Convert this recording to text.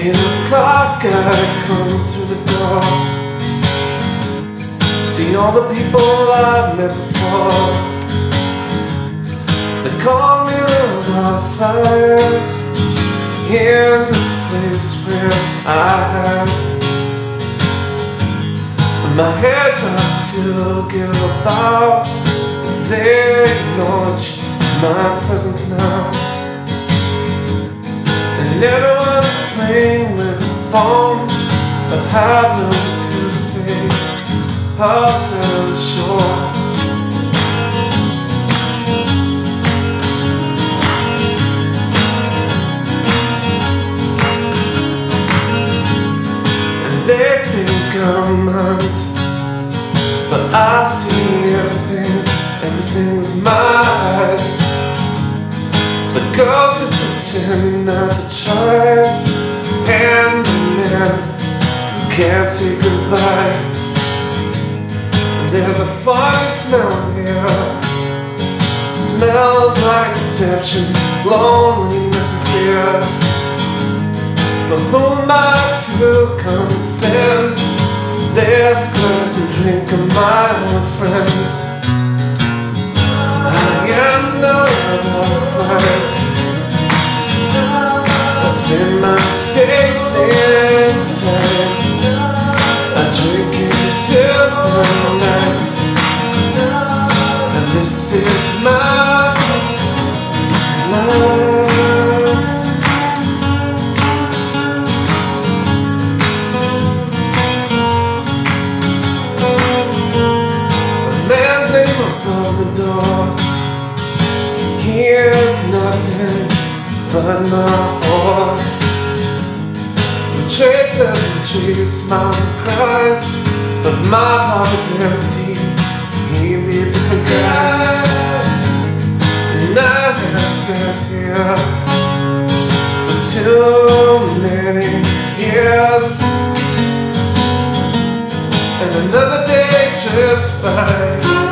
o'clock I come through the door. See all the people I've met before. They call me the wildfire. In this place where I hide. My head drops to give about As they acknowledge my presence now. And with phones But have to say of them sure. And they think I'm mad But I see everything, everything with my eyes. The girls who pretend not to try can't say goodbye There's a funny smell here Smells like deception, loneliness and fear The moonlight to condescend? This glass and drink of my old friends. But my heart Rejected and chase my cries But my heart is empty Give me a different guy And I have sat here. For too many years And another day just by.